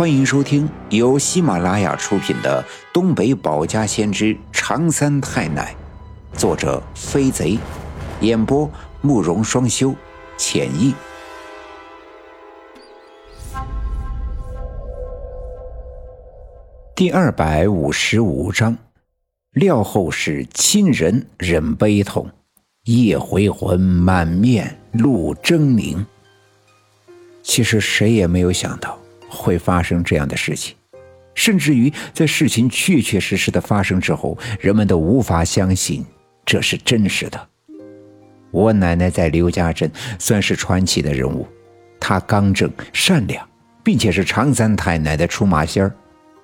欢迎收听由喜马拉雅出品的《东北保家先知长三太奶》，作者飞贼，演播慕容双修，浅意。第二百五十五章：料后是亲人忍悲痛，夜回魂满面露狰狞。其实谁也没有想到会发生这样的事情，甚至于在事情确确实实的发生之后，人们都无法相信这是真实的。我奶奶在刘家镇算是传奇的人物，她刚正善良，并且是常三太奶的出马仙儿。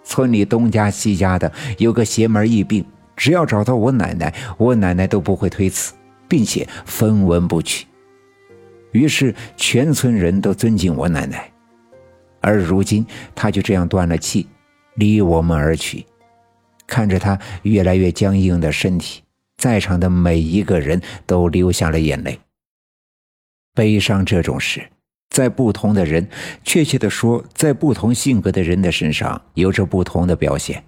村里东家西家的有个邪门疫病，只要找到我奶奶，我奶奶都不会推辞，并且分文不取。于是，全村人都尊敬我奶奶，而如今他就这样断了气，离我们而去。看着他越来越僵硬的身体，在场的每一个人都流下了眼泪。悲伤这种事，在不同的人，确切的说，在不同性格的人的身上，有着不同的表现。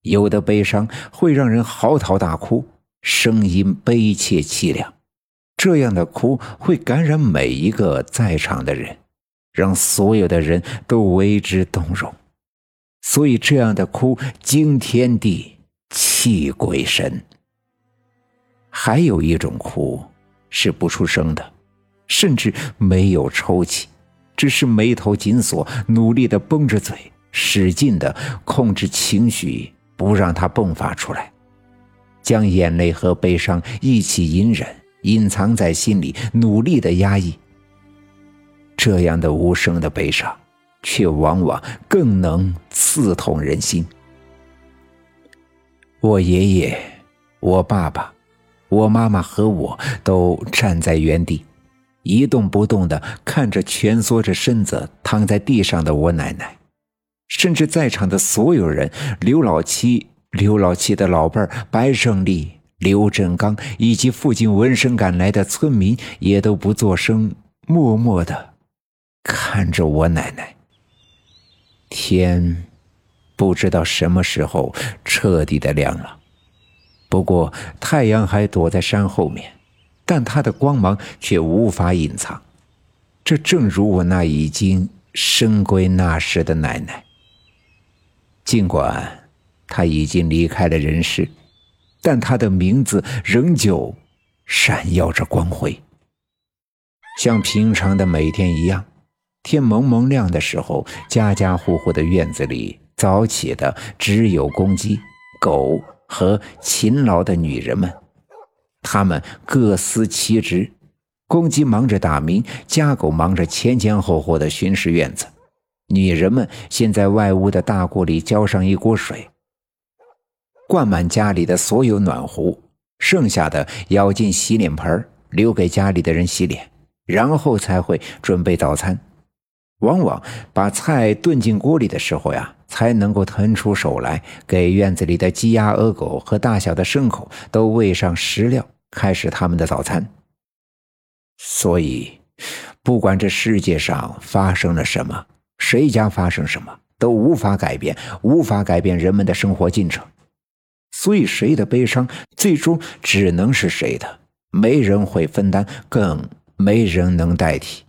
有的悲伤会让人嚎啕大哭，声音悲切凄凉。这样的哭会感染每一个在场的人，让所有的人都为之动容。所以，这样的哭惊天地、泣鬼神。还有一种哭是不出声的，甚至没有抽泣，只是眉头紧锁，努力的绷着嘴，使劲的控制情绪，不让它迸发出来，将眼泪和悲伤一起隐忍。隐藏在心里，努力的压抑。这样的无声的悲伤，却往往更能刺痛人心。我爷爷、我爸爸、我妈妈和我都站在原地，一动不动的看着蜷缩着身子躺在地上的我奶奶，甚至在场的所有人，刘老七、刘老七的老伴儿白胜利。刘振刚以及附近闻声赶来的村民也都不作声，默默的看着我奶奶。天不知道什么时候彻底的亮了，不过太阳还躲在山后面，但它的光芒却无法隐藏。这正如我那已经生归那时的奶奶，尽管她已经离开了人世。但他的名字仍旧闪耀着光辉，像平常的每天一样。天蒙蒙亮的时候，家家户户的院子里早起的只有公鸡、狗和勤劳的女人们。他们各司其职，公鸡忙着打鸣，家狗忙着前前后后的巡视院子，女人们先在外屋的大锅里浇上一锅水。灌满家里的所有暖壶，剩下的舀进洗脸盆留给家里的人洗脸，然后才会准备早餐。往往把菜炖进锅里的时候呀，才能够腾出手来，给院子里的鸡鸭鹅狗和大小的牲口都喂上食料，开始他们的早餐。所以，不管这世界上发生了什么，谁家发生什么，都无法改变，无法改变人们的生活进程。所以，谁的悲伤最终只能是谁的，没人会分担，更没人能代替。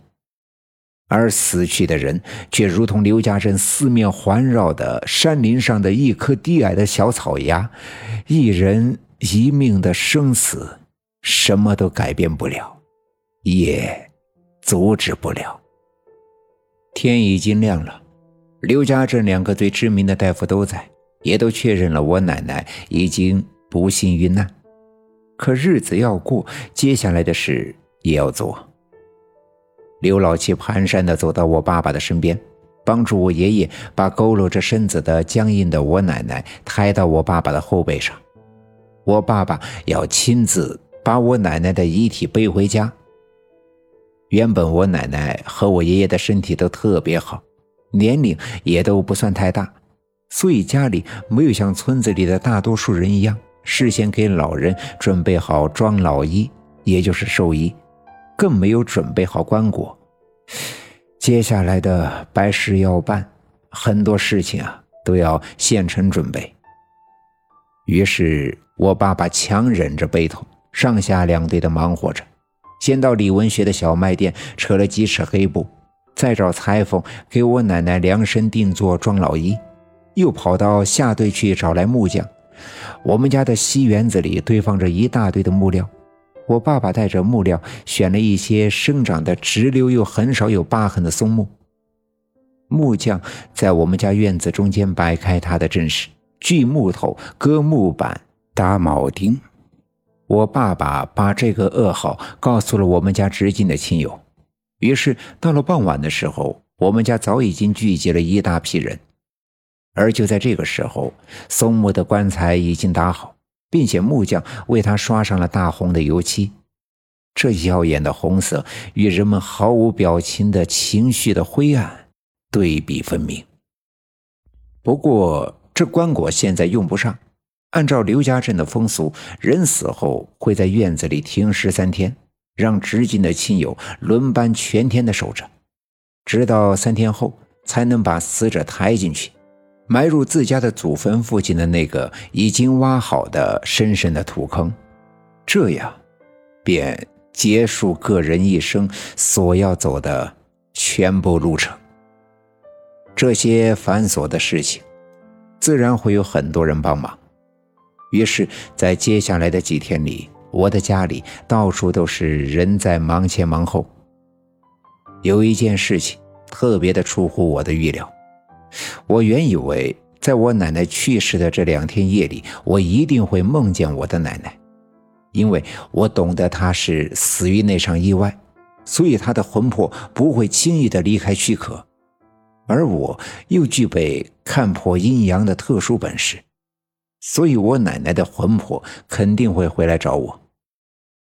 而死去的人却如同刘家镇四面环绕的山林上的一棵低矮的小草芽，一人一命的生死，什么都改变不了，也阻止不了。天已经亮了，刘家镇两个最知名的大夫都在。也都确认了，我奶奶已经不幸遇难。可日子要过，接下来的事也要做。刘老七蹒跚地走到我爸爸的身边，帮助我爷爷把佝偻着身子的僵硬的我奶奶抬到我爸爸的后背上。我爸爸要亲自把我奶奶的遗体背回家。原本我奶奶和我爷爷的身体都特别好，年龄也都不算太大。所以家里没有像村子里的大多数人一样，事先给老人准备好装老衣，也就是寿衣，更没有准备好棺椁。接下来的白事要办，很多事情啊都要现成准备。于是我爸爸强忍着悲痛，上下两队的忙活着，先到李文学的小卖店扯了几尺黑布，再找裁缝给我奶奶量身定做装老衣，又跑到下队去找来木匠。我们家的西园子里堆放着一大堆的木料，我爸爸带着木料选了一些生长的直溜又很少有疤痕的松木。木匠在我们家院子中间摆开他的阵势，锯木头、割木板、打铆钉。我爸爸把这个噩耗告诉了我们家直近的亲友，于是到了傍晚的时候，我们家早已经聚集了一大批人。而就在这个时候，松木的棺材已经打好，并且木匠为他刷上了大红的油漆。这耀眼的红色与人们毫无表情的情绪的灰暗。对比分明。不过，这棺椁现在用不上。按照刘家镇的风俗，人死后会在院子里停尸三天，让直近的亲友轮班全天的守着，直到三天后才能把死者抬进去，埋入自家的祖坟附近的那个已经挖好的深深的土坑。这样，便结束个人一生所要走的全部路程。这些繁琐的事情，自然会有很多人帮忙。于是，在接下来的几天里，我的家里到处都是人在忙前忙后。有一件事情特别的出乎我的预料，我原以为在我奶奶去世的这两天夜里，我一定会梦见我的奶奶，因为我懂得她是死于那场意外，所以她的魂魄不会轻易的离开躯壳。而我又具备看破阴阳的特殊本事，所以我奶奶的魂魄肯定会回来找我。